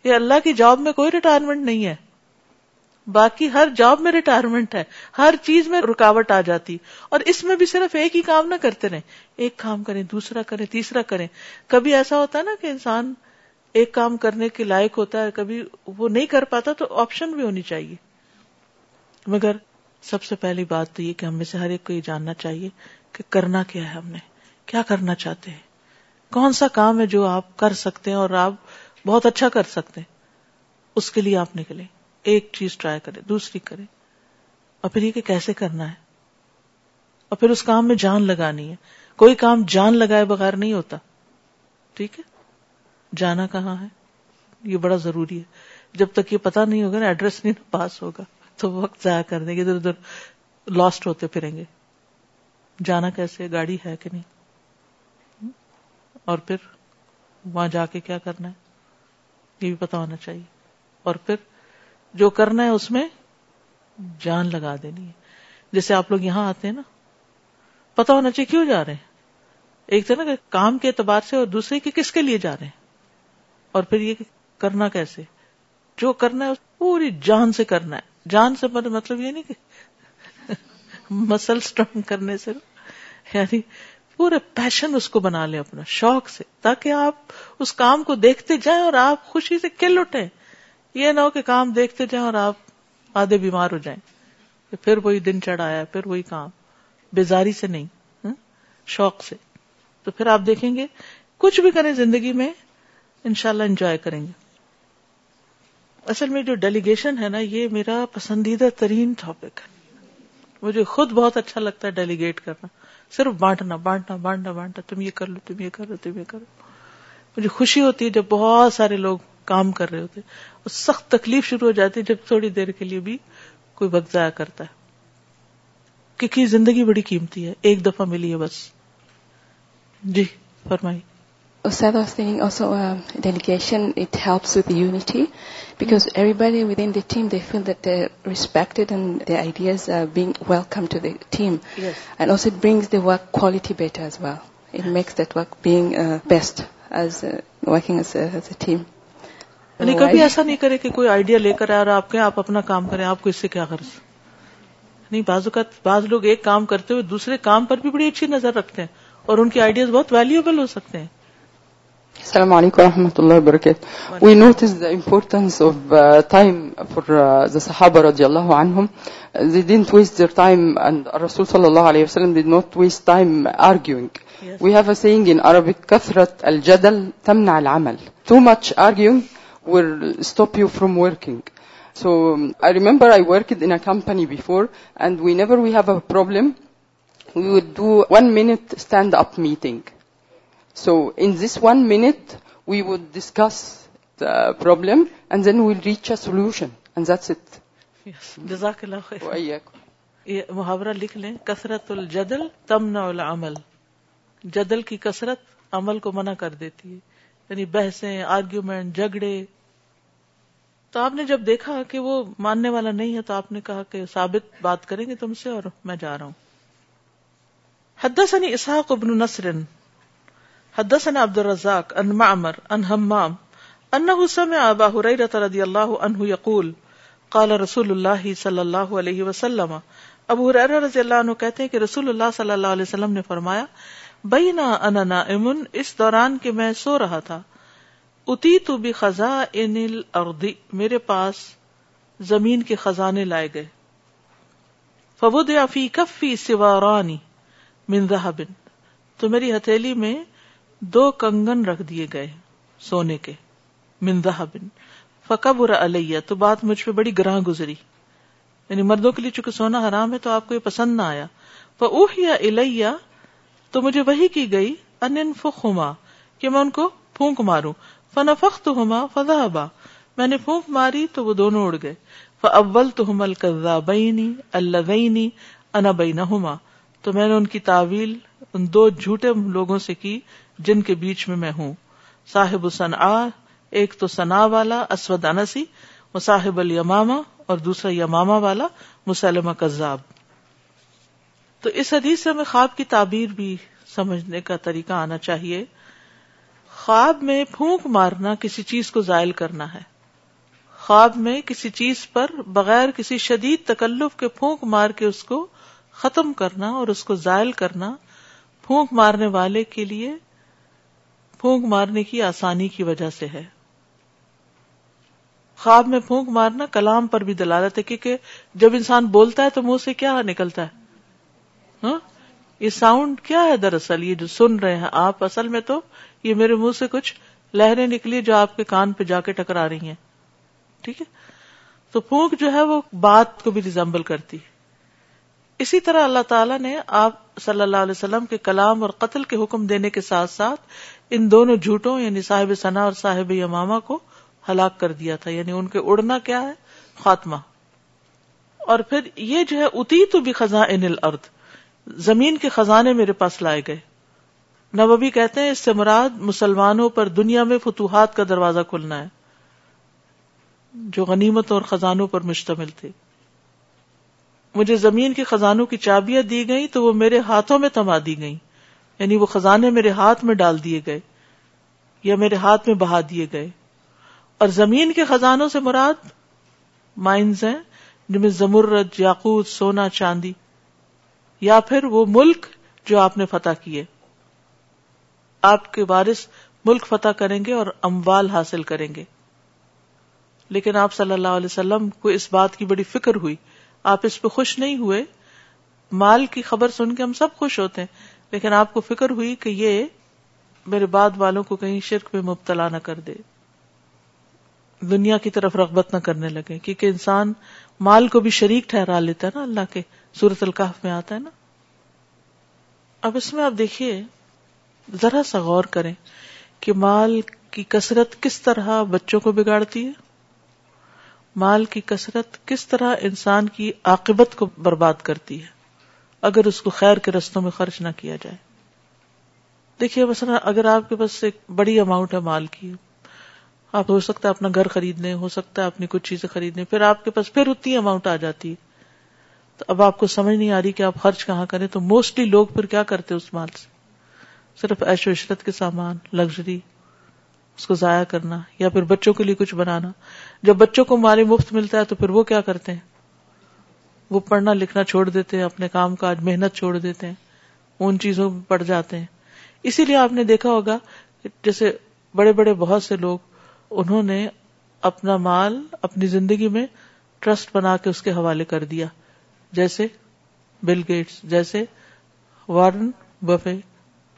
یہ اللہ کی جاب میں کوئی ریٹائرمنٹ نہیں ہے۔ باقی ہر جاب میں ریٹائرمنٹ ہے، ہر چیز میں رکاوٹ آ جاتی۔ اور اس میں بھی صرف ایک ہی کام نہ کرتے رہے ایک کام کریں، دوسرا کریں، تیسرا کریں۔ کبھی ایسا ہوتا ہے نا کہ انسان ایک کام کرنے کے لائق ہوتا ہے، کبھی وہ نہیں کر پاتا تو آپشن بھی ہونی چاہیے۔ مگر سب سے پہلی بات تو یہ کہ ہمیں سے ہر ایک کو یہ جاننا چاہیے کہ کرنا کیا ہے ہم نے۔ کیا کرنا چاہتے ہیں؟ کون سا کام ہے جو آپ کر سکتے ہیں اور آپ بہت اچھا کر سکتے ہیں؟ اس کے لیے آپ نکلے ایک چیز ٹرائی کرے، دوسری کرے۔ اور پھر یہ کہ کیسے کرنا ہے؟ اور پھر اس کام میں جان لگانی ہے۔ کوئی کام جان لگائے بغیر نہیں ہوتا۔ ٹھیک ہے؟ جانا کہاں ہے؟ یہ بڑا ضروری ہے۔ جب تک یہ پتا نہیں ہوگا نا، ایڈریس نہیں پاس ہوگا۔ تو وقت ضائع کر دیں گے۔ ادھر ادھر لاسٹ ہوتے پھریں گے۔ جانا کیسے گاڑی ہے کہ نہیں؟ اور پھر وہاں جا کے کیا کرنا ہے؟ یہ بھی پتا ہونا چاہیے۔ اور پھر جو کرنا ہے اس میں جان لگا دینی ہے۔ جیسے آپ لوگ یہاں آتے ہیں نا، پتا ہونا چاہیے کیوں جا رہے ہیں؟ ایک تو نا کہ کام کے اعتبار سے اور دوسرے کے کس کے لیے جا رہے ہیں؟ اور پھر یہ کرنا کیسے؟ جو کرنا ہے، پوری جان سے کرنا ہے۔ جان سے مطلب, مطلب یہ نہیں کہ مسل اسٹرانگ کرنے سے یعنی پورے پیشن اس کو بنا لیں اپنا، شوق سے، تاکہ آپ اس کام کو دیکھتے جائیں اور آپ خوشی سے کل اٹھیں۔ یہ نہ ہو کہ کام دیکھتے جائیں اور آپ آدھے بیمار ہو جائیں۔ پھر وہی دن چڑھایا، پھر وہی کام۔ بیزاری سے نہیں ہاں؟ شوق سے۔ تو پھر آپ دیکھیں گے، کچھ بھی کریں زندگی میں، انشاءاللہ انجوائے کریں گے۔ اصل میں جو ڈیلیگیشن ہے نا، یہ میرا پسندیدہ ترین ٹاپک ہے۔ مجھے خود بہت اچھا لگتا ہے ڈیلیگیٹ کرنا۔ صرف بانٹنا بانٹنا بانٹنا بانٹنا، تم یہ کر لو، تم یہ کر لو، تم یہ کرو مجھے خوشی ہوتی ہے جب بہت سارے لوگ کام کر رہے ہوتے اور سخت تکلیف شروع ہو جاتی ہے جب تھوڑی دیر کے لیے بھی کوئی وقت ضائع کرتا ہے کیونکہ زندگی بڑی قیمتی ہے ایک دفعہ ملی ہے بس جی فرمائی Ustad was saying also uh, delegation, it helps with unity because everybody within the team, they feel that they're respected and their ideas are being welcomed to the team. Yes. And also it brings the work quality better as well. It makes that work being uh, best as uh, working as a, as a team. یعنی کبھی ایسا نہیں کرے کہ کوئی idea لے کر آئے اور آپ کہیں آپ اپنا کام کریں آپ کو اس سے کیا غرض نہیں بعض اوقات بعض لوگ ایک کام کرتے ہوئے دوسرے کام پر بھی بڑی اچھی نظر رکھتے ہیں اور ان کی آئیڈیاز بہت ویلیوبل ہو سکتے ہیں السلام علیکم ورحمۃ اللہ وبرکاتہ we notice the importance of time for the صحابہ رضی اللہ عنہم they didn't waste their time and Rasul sallallahu alayhi wa sallam did not waste time arguing. Yes. We have a saying in Arabic, كثرة الجدل تمنع العمل. Too much arguing will stop you from working. So um, I remember I worked in a company before and whenever we have a problem, we would do one minute stand up meeting. So in this one minute, we would discuss the problem and then we'll reach a solution. And that's it. جزاک اللہ خیر وإياكم. یہ محاورہ لکھ لیں کثرت الجدل تمنع العمل جدل کی کثرت عمل کو منع کر دیتی ہے یعنی بحثیں آرگیومنٹ جھگڑے۔ تو آپ نے جب دیکھا کہ وہ ماننے والا نہیں ہے تو آپ نے کہا کہ ثابت بات کریں گے تم سے اور میں جا رہا ہوں۔ حدثني اسحاق بن نصر، حدثنا عبد الرزاق، عن معمر، عن همام انه سمع ابا هريره رضي الله عنه يقول قال رسول الله صلى الله عليه وسلم، ابو رضی اللہ عنہ کہتے ہیں کہ رسول اللہ صلی اللہ علیہ وسلم نے فرمایا بینا انا نائم اس دوران کہ میں سو رہا تھا۔ اتی تو بھی خزاں میرے پاس زمین کے خزانے لائے گئے۔ فبود فی کفی سوارانی من ذهب تو میری ہتھیلی میں دو کنگن رکھ دیے گئے سونے کے من ذهب فکبر علیہ، تو بات مجھ پہ بڑی گراں گزری۔ یعنی مردوں کے لیے چونکہ سونا حرام ہے تو آپ کو یہ پسند نہ آیا۔ فاوحی الیہ تو مجھے وہی کی گئی، ان انفخہما کہ میں ان کو پھونک ماروں۔ فنفختہما فذهبا میں نے پھونک ماری تو وہ دونوں اڑ گئے۔ فاولتہما الکذابین اللذین انا بینہما۔ تو میں نے ان کی تعویل ان دو جھوٹے لوگوں سے کی جن کے بیچ میں میں ہوں۔ صاحب صنعا ایک تو سنا والا اسود انسی و صاحب الیمامہ اور دوسرا یمامہ والا مسلمہ کذاب۔ تو اس حدیث سے ہمیں خواب کی تعبیر بھی سمجھنے کا طریقہ آنا چاہیے۔ خواب میں پھونک مارنا کسی چیز کو زائل کرنا ہے۔ خواب میں کسی چیز پر بغیر کسی شدید تکلف کے پھونک مار کے اس کو ختم کرنا اور اس کو زائل کرنا پھونک مارنے والے کے لیے پھونک مارنے کی آسانی کی وجہ سے ہے۔ خواب میں پھونک مارنا کلام پر بھی دلالت ہے، کیونکہ جب انسان بولتا ہے تو منہ سے کیا نکلتا ہے؟ ہاں؟ یہ ساؤنڈ کیا ہے دراصل؟ یہ جو سن رہے ہیں آپ اصل میں تو یہ میرے منہ سے کچھ لہریں نکلی جو آپ کے کان پہ جا کے ٹکرا رہی ہیں۔ ٹھیک ہے؟ تو پھونک جو ہے وہ بات کو بھی ریزمبل کرتی اسی طرح اللہ تعالیٰ نے آپ صلی اللہ علیہ وسلم کے کلام اور قتل کے حکم دینے کے ساتھ ساتھ ان دونوں جھوٹوں یعنی صاحب ثنا اور صاحب یماما کو ہلاک کر دیا تھا۔ یعنی ان کے اڑنا کیا ہے؟ خاتمہ۔ اور پھر یہ جو ہے اتی تو بھی خزاں ان الارض زمین کے خزانے میرے پاس لائے گئے۔ نوبی کہتے ہیں اس سے مراد مسلمانوں پر دنیا میں فتوحات کا دروازہ کھلنا ہے، جو غنیمت اور خزانوں پر مشتمل تھے۔ مجھے زمین کے خزانوں کی چابیاں دی گئی تو وہ میرے ہاتھوں میں تما دی گئی یعنی وہ خزانے میرے ہاتھ میں ڈال دیے گئے یا میرے ہاتھ میں بہا دیے گئے۔ اور زمین کے خزانوں سے مراد مائنز ہیں جن میں زمرد، یاقوت، سونا، چاندی یا پھر وہ ملک جو آپ نے فتح کیے۔ آپ کے وارث ملک فتح کریں گے اور اموال حاصل کریں گے۔ لیکن آپ صلی اللہ علیہ وسلم کو اس بات کی بڑی فکر ہوئی۔ آپ اس پہ خوش نہیں ہوئے۔ مال کی خبر سن کے ہم سب خوش ہوتے ہیں۔ لیکن آپ کو فکر ہوئی کہ یہ میرے بعد والوں کو کہیں شرک میں مبتلا نہ کر دے۔ دنیا کی طرف رغبت نہ کرنے لگے۔ کیونکہ انسان مال کو بھی شریک ٹھہرا لیتا ہے نا اللہ کے۔ سورت القاف میں آتا ہے نا؟ اب اس میں آپ دیکھیے، ذرا سا غور کریں کہ مال کی کثرت کس طرح بچوں کو بگاڑتی ہے؟ مال کی کثرت کس طرح انسان کی عاقبت کو برباد کرتی ہے؟ اگر اس کو خیر کے رستوں میں خرچ نہ کیا جائے۔ دیکھیے، مثلا اگر آپ کے پاس ایک بڑی اماؤنٹ ہے مال کی، آپ، ہو سکتا ہے اپنا گھر خریدنے، ہو سکتا ہے اپنی کچھ چیزیں خریدنے، پھر آپ کے پاس پھر اتنی اماؤنٹ آ جاتی ہے۔ تو اب آپ کو سمجھ نہیں آ رہی کہ آپ خرچ کہاں کریں، تو موسٹلی لوگ پھر کیا کرتے اس مال سے؟ صرف ایش و عشرت کے سامان لگژری اس کو ضائع کرنا، یا پھر بچوں کے لیے کچھ بنانا۔ جب بچوں کو مالی مفت ملتا ہے تو پھر وہ کیا کرتے ہیں؟ وہ پڑھنا لکھنا چھوڑ دیتے ہیں، اپنے کام کاج، محنت چھوڑ دیتے ہیں، ان چیزوں میں پڑ جاتے ہیں۔ اسی لیے آپ نے دیکھا ہوگا جیسے بڑے بڑے بہت سے لوگ، انہوں نے اپنا مال اپنی زندگی میں ٹرسٹ بنا کے اس کے حوالے کر دیا۔ جیسے بل گیٹس، جیسے وارن بفے،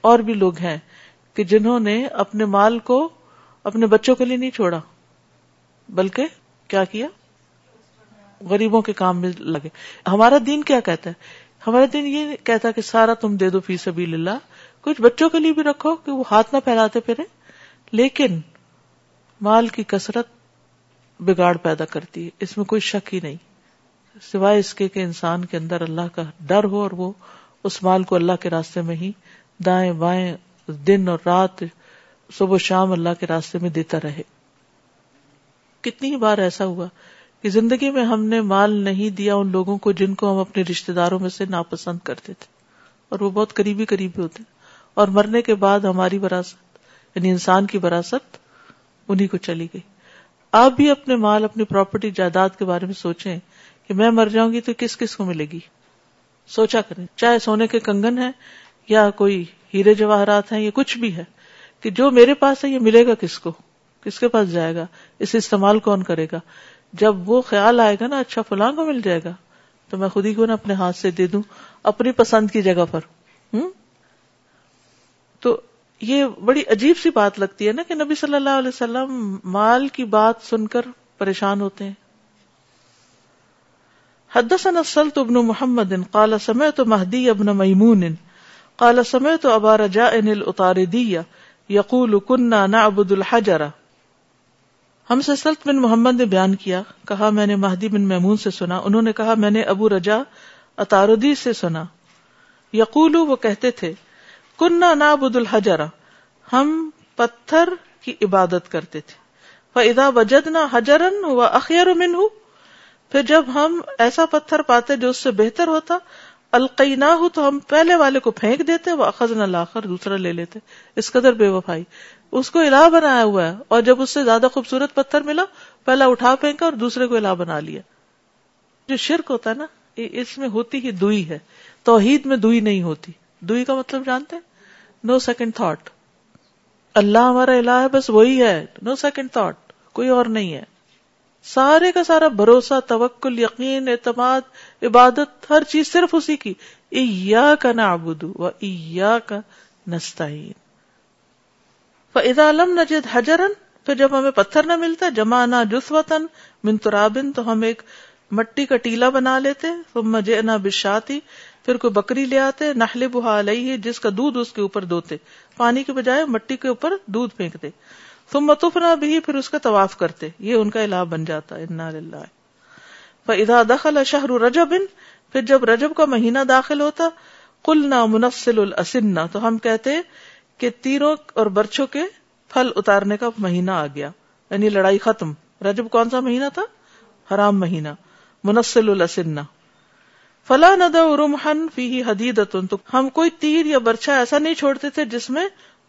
اور بھی لوگ ہیں کہ جنہوں نے اپنے مال کو اپنے بچوں کے لیے نہیں چھوڑا، بلکہ کیا کیا؟ غریبوں کے کام میں لگے۔ ہمارا دین کیا کہتا ہے؟ ہمارا دین یہ کہتا ہے کہ سارا تم دے دو فی سبیل اللہ، کچھ بچوں کے لیے بھی رکھو کہ وہ ہاتھ نہ پھیلاتے پھرے لیکن مال کی کثرت بگاڑ پیدا کرتی ہے، اس میں کوئی شک ہی نہیں۔ سوائے اس کے کہ انسان کے اندر اللہ کا ڈر ہو اور وہ اس مال کو اللہ کے راستے میں ہی دائیں بائیں دن اور رات صبح شام اللہ کے راستے میں دیتا رہے۔ کتنی بار ایسا ہوا کہ زندگی میں ہم نے مال نہیں دیا ان لوگوں کو جن کو ہم اپنے رشتے داروں میں سے ناپسند کرتے تھے۔ اور وہ بہت قریبی قریبی ہوتے اور مرنے کے بعد ہماری وراثت یعنی انسان کی وراثت انہیں کو چلی گئی۔ آپ بھی اپنے مال، اپنی پراپرٹی جائیداد کے بارے میں سوچیں کہ میں مر جاؤں گی تو کس کس کو ملے گی؟ سوچا کریں۔ چاہے سونے کے کنگن ہے یا کوئی ہیرے جواہرات ہیں یا کچھ بھی ہے، کہ جو میرے پاس ہے یہ ملے گا کس کو؟ کس کے پاس جائے گا؟ اس استعمال کون کرے گا؟ جب وہ خیال آئے گا نا اچھا فلاں کو مل جائے گا، تو میں خود ہی کو نا اپنے ہاتھ سے دے دوں، اپنی پسند کی جگہ پر۔ ہوں تو یہ بڑی عجیب سی بات لگتی ہے نا کہ نبی صلی اللہ علیہ وسلم مال کی بات سن کر پریشان ہوتے ہیں۔ حدثنا السلط ابن محمد قال سمعت مهدي ابن ميمون قال سمعت ابا رجاء الاطاردي يقول كنا نعبد الحجر. ہم سے سلط بن محمد نے بیان کیا، کہا میں نے مہدی بن میمون سے سنا، انہوں نے کہا میں نے ابو رجا اتاردی سے سنا۔ یقول وہ کہتے تھے کننا نعبد الحجر. ہم پتھر کی عبادت کرتے تھے۔ فَإِذَا وَجَدْنَا حَجَرًا وَأَخْيَرُ مِنْهُ پھر جب ہم ایسا پتھر پاتے جو اس سے بہتر ہوتا القی نہ ہو تو ہم پہلے والے کو پھینک دیتے وہ اخذ نہ دوسرا لے لیتے، اس قدر بے وفائی۔ اس کو الہ بنایا ہوا ہے، اور جب اس سے زیادہ خوبصورت پتھر ملا، پہلا اٹھا پھینکا اور دوسرے کو الہ بنا لیا۔ جو شرک ہوتا ہے نا اس میں ہوتی ہی دوئی ہے۔ توحید میں دوئی نہیں ہوتی۔ دوئی کا مطلب جانتے نو سیکنڈ تھاٹ اللہ ہمارا الہ ہے، بس وہی ہے۔ نو سیکنڈ تھاٹ کوئی اور نہیں ہے۔ سارے کا سارا بھروسہ، توکل، یقین، اعتماد، عبادت، ہر چیز صرف اسی کی۔ ایا کا نعبد و ایا کا نستعین۔ فاذا لم نجد حجرا، پھر جب ہمیں پتھر نہ ملتا جمع نہ جسوتن من ترابن تو ہم ایک مٹی کا ٹیلا بنا لیتے۔ ثم جئنا بشاتی پھر کوئی بکری لے آتے۔ نحلبها علیہ جس کا دودھ اس کے اوپر دوتے۔ پانی کے بجائے مٹی کے اوپر دودھ پھینکتے۔ تم متفنا بھی پھر اس کا طواف کرتے۔ یہ ان کا الہ بن جاتا فَإِذَا دَخَلَ شَهْرُ رَجَبٍ، پھر جب رجب کا مہینہ داخل ہوتا، قلنا منفصل الاسنہ تو ہم کہتے کہ تیروں اور برچوں کے پھل اتارنے کا مہینہ آ گیا۔ یعنی لڑائی ختم۔ رجب کون سا مہینہ تھا؟ حرام مہینہ۔ منفصل الاسنہ فلا ندع رمحا فيه حدیدۃ تو ہم کوئی تیر یا برچا ایسا نہیں چھوڑتے تھے جس میں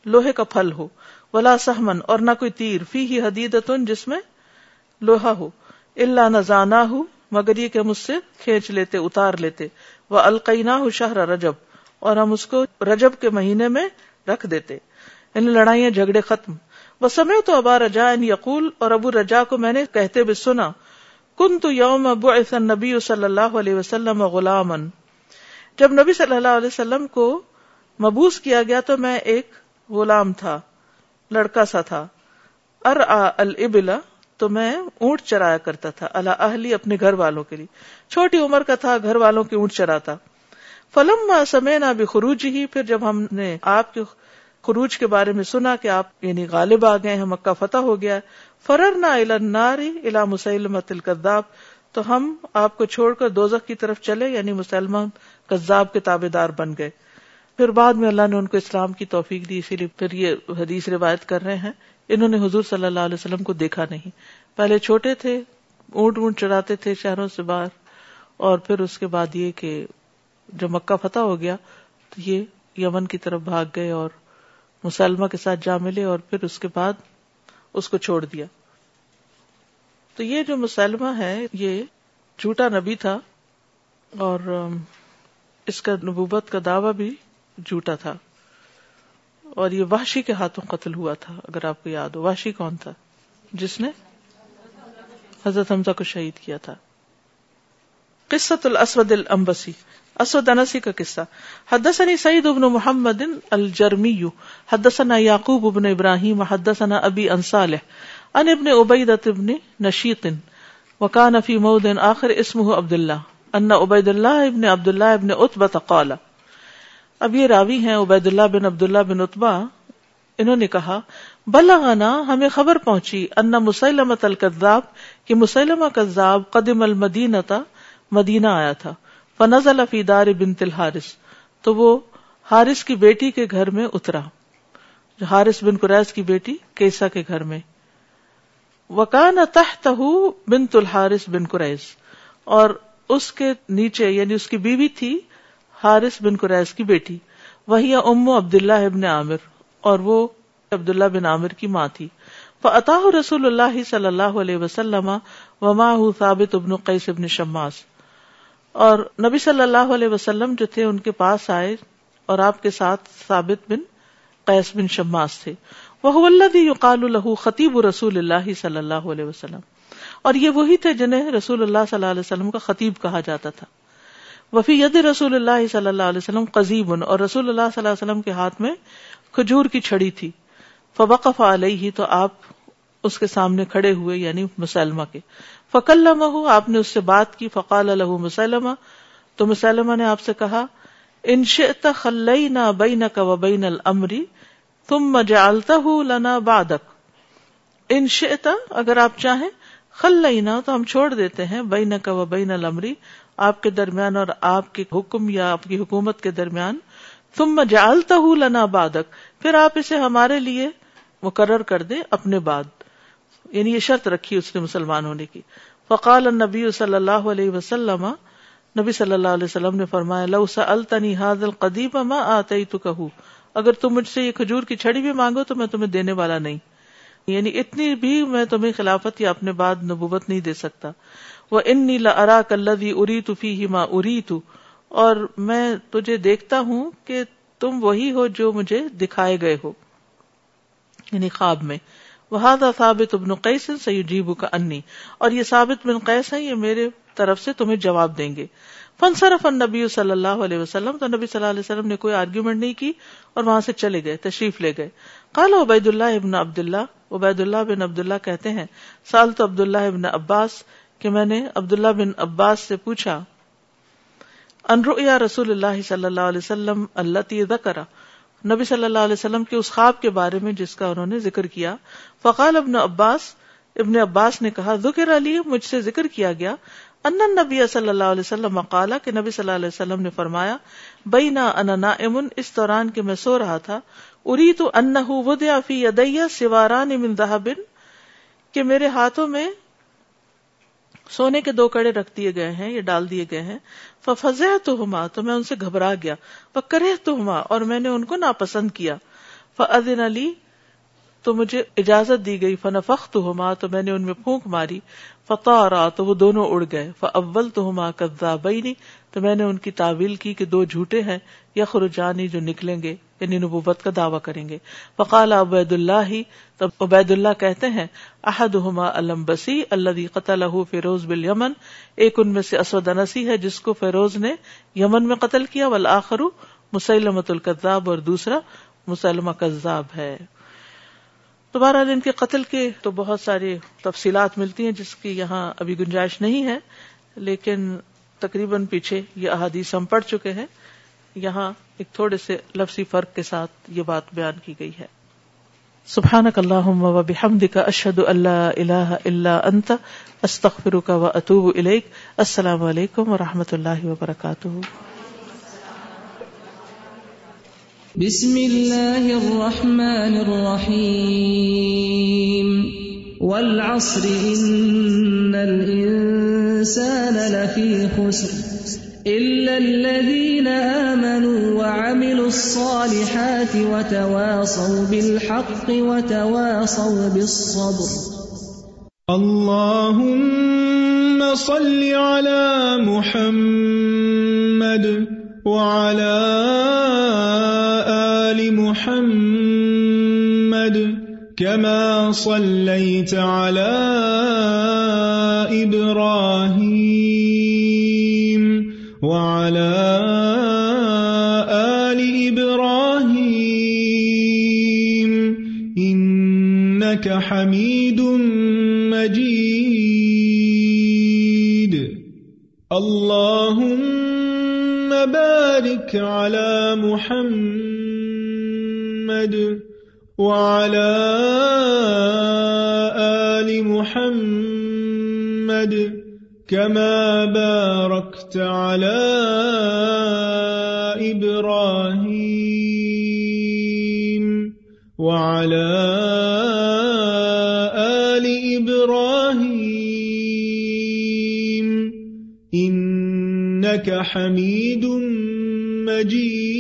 لوہے کا پھل ہو۔ ولا سہمن، اور نہ کوئی تیر فی ہی حدید جس میں لوہا ہو۔ اللہ نہ ہو مگر یہ کہ ہم اس سے کھینچ لیتے، اتار لیتے۔ وہ القینا ہو شہر رجب، اور ہم اس کو رجب کے مہینے میں رکھ دیتے۔ ان یعنی لڑائیاں جھگڑے ختم۔ وہ سمے تو ابا رجا ان یقول، اور ابو رجا کو میں نے کہتے بھی سنا کن تو یوم ابو نبی صلی اللہ علیہ وسلم غلام جب نبی صلی اللہ علیہ وسلم کو مبوس کیا گیا تو میں ایک غلام تھا۔ لڑکا سا تھا۔ ار البلا تو میں اونٹ چرایا کرتا تھا اللہ اہلی اپنے گھر والوں کے لیے۔ چھوٹی عمر کا تھا، گھر والوں کی اونٹ چراتا۔ فلم سمے نہ بھی خروج ہی پھر جب ہم نے آپ کے خروج کے بارے میں سنا کہ آپ یعنی غالب آ گئے ہیں، مکہ فتح ہو گیا فرر نہ الناری الا مسلمت القداب تو ہم آپ کو چھوڑ کر دوزخ کی طرف چلے یعنی مسلمان کذاب کے تابے دار بن گئے۔ پھر بعد میں اللہ نے ان کو اسلام کی توفیق دی، اسی لیے پھر یہ حدیث روایت کر رہے ہیں۔ انہوں نے حضور صلی اللہ علیہ وسلم کو دیکھا نہیں۔ پہلے چھوٹے تھے، اونٹ اونٹ چڑھاتے تھے شہروں سے باہر۔ اور پھر اس کے بعد یہ کہ جب مکہ فتح ہو گیا، تو یہ یمن کی طرف بھاگ گئے اور مسلمہ کے ساتھ جا ملے اور پھر اس کے بعد اس کو چھوڑ دیا۔ تو یہ جو مسلمہ ہے، یہ جھوٹا نبی تھا۔ اور اس کا نبوبت کا دعوی بھی جھوٹا تھا۔ اور یہ وحشی کے ہاتھوں قتل ہوا تھا، اگر آپ کو یاد ہو۔ وحشی کون تھا؟ جس نے حضرت حمزہ کو شہید کیا تھا۔ قصت الاسود الامبسی اسود انسی کا قصہ۔ حدثني سعید ابن محمد الجرمی، حدثنا یعقوب ابن ابراہیم، حدثنا ابی ان صالح ان ابن عبیدت ابن نشیط، وکان فی مود آخر اسمه عبداللہ، ان عبید اللہ ابن عبداللہ ابن اتبت قال۔ اب یہ راوی ہیں عبید اللہ بن عبداللہ بن اتبا انہوں نے کہا، بلغنا ہمیں خبر پہنچی ان مسلمت القذاب کہ مسلمہ کذاب قدم المدینہ مدینہ آیا تھا، فنزل فی دار بنت الحارث، تو وہ حارث کی بیٹی کے گھر میں اترا۔ حارث بن قریش کی بیٹی کیسا کے گھر میں۔ وکان تحتہ بنت الحارث بن قریش اور اس کے نیچے یعنی اس کی بیوی تھی حارث بن قریش کی بیٹی، وہی ام عبداللہ ابن عامر، اور وہ عبداللہ بن عامر کی ماں تھی۔ فعطاہ رسول اللہ صلی اللہ علیہ وسلم وما ثابت ابن قیس ابن شماس۔ اور نبی صلی اللہ علیہ وسلم جو تھے، ان کے پاس آئے اور آپ کے ساتھ ثابت بن قیس بن شماس تھے۔ وہ یقال له خطیب رسول اللہ صلی اللہ علیہ وسلم۔ اور یہ وہی تھے جنہیں رسول اللہ صلی اللہ علیہ وسلم کا خطیب کہا جاتا تھا۔ وفی ید رسول اللہ صلی اللہ علیہ وسلم قزیب اور رسول اللہ صلی اللہ علیہ وسلم کے ہاتھ میں کھجور کی چھڑی تھی۔ فوقف علیہ تو آپ اس کے سامنے کھڑے ہوئے یعنی مسلمہ کے۔ فکلمہ آپ نے اس سے بات کی، فقال له مسلمہ۔ تو مسلمہ نے آپ سے کہا، ان شئت خلینا بینک و بین الامر ثم جعلته لنا بعدک۔ ان شئت، اگر آپ چاہیں، خلینا تو ہم چھوڑ دیتے ہیں، بینک و بین الامر۔ آپ کے درمیان اور آپ کے حکم یا آپ کی حکومت کے درمیان، ثم جعلته لنا بعدک، پھر آپ اسے ہمارے لیے مقرر کر دیں اپنے بعد۔ یعنی یہ شرط رکھی اس نے مسلمان ہونے کی۔ فقال النبی صلی اللہ علیہ وسلم، نبی صلی اللہ علیہ وسلم نے فرمایا، لو سألتنی هذا القدیم ما آتیتکہ، اگر تم مجھ سے یہ کھجور کی چھڑی بھی مانگو تو میں تمہیں دینے والا نہیں۔ یعنی اتنی بھی میں تمہیں خلافت یا اپنے بعد نبوت نہیں دے سکتا۔ وہ انی لراک الذی اریت فیہ ما اریت اور میں تجھے دیکھتا ہوں کہ تم وہی ہو جو مجھے دکھائے گئے ہو۔ یعنی خواب میں۔ وہ ثابت ابن قیس سیجیب کا انی اور یہ ثابت بن قیس ہے یہ میرے طرف سے تمہیں جواب دیں گے۔ فن صرف نبی صلی اللہ علیہ وسلم۔ تو نبی صلی اللہ علیہ وسلم نے کوئی آرگیومنٹ نہیں کی اور وہاں سے چلے گئے، تشریف لے گئے۔ قال عبید اللہ ابن عبد اللہ عبید اللہ بن عبد اللہ کہتے ہیں سال تو عبد اللہ ابن عباس۔ کہ میں نے عبداللہ بن عباس سے پوچھا انرؤیا رسول اللہ صلی اللہ علیہ وسلم اللہ ذکر؟ نبی صلی اللہ علیہ وسلم کے اس خواب کے بارے میں جس کا انہوں نے ذکر کیا۔ فقال ابن عباس ابن عباس نے کہا، ذکر علی، مجھ سے ذکر کیا گیا۔ ان نبی صلی اللہ علیہ وسلم مقالا کہ نبی صلی اللہ علیہ وسلم نے فرمایا، بینا انا نائمن اس دوران کے میں سو رہا تھا۔ اری تو انہو ودیا فی یدیا سواران من ذہبن کہ میرے ہاتھوں میں سونے کے دو کڑے رکھ دیے گئے ہیں یہ ڈال دیے گئے ہیں۔ فض تو ہما تو میں ان سے گھبرا گیا۔ کرے تو ہما اور میں نے ان کو ناپسند کیا۔ فن علی تو مجھے اجازت دی گئی۔ فنفخ تو ہما تو میں نے ان میں پھونک ماری۔ فتح تو وہ دونوں اڑ گئے۔ فول تو ہما قبضہ تو میں نے ان کی تعویل کی کہ دو جھوٹے ہیں۔ یا خرجانی جو نکلیں گے۔ یعنی نبوت کا دعویٰ کریں گے۔ فقال عبید اللہ ہی تب عبید اللہ کہتے ہیں احد ہما علم بسی اللہ قتل فیروز بل یمن ایک ان میں سے اسود انسی ہے جس کو فیروز نے یمن میں قتل کیا ولآخر مسلمت القذاب اور دوسرا مسلمہ کذاب ہے۔ دوبارہ ان کے قتل کے تو بہت ساری تفصیلات ملتی ہیں جس کی یہاں ابھی گنجائش نہیں ہے، لیکن تقریباً پیچھے یہ احادیث ہم پڑھ چکے ہیں۔ یہاں ایک تھوڑے سے لفظی فرق کے ساتھ یہ بات بیان کی گئی ہے۔ سبحانک اللہم و بحمدک اشہد اللہ الہ الا انت استغفرک و اتوب الیک۔ السلام علیکم و رحمت اللہ وبرکاتہ۔ بسم اللہ الرحمن الرحیم۔ والعصر ان الانسان لفی خسر۔ إلا الذين آمنوا وعملوا الصالحات وتواصوا بالحق وتواصوا بالصبر اللهم صل على محمد وعلى آل محمد كما صليت على إبراهيم حميد مجيد. اللهم بارك على محمد وعلى آل محمد كما باركت على إنك حميد مجيد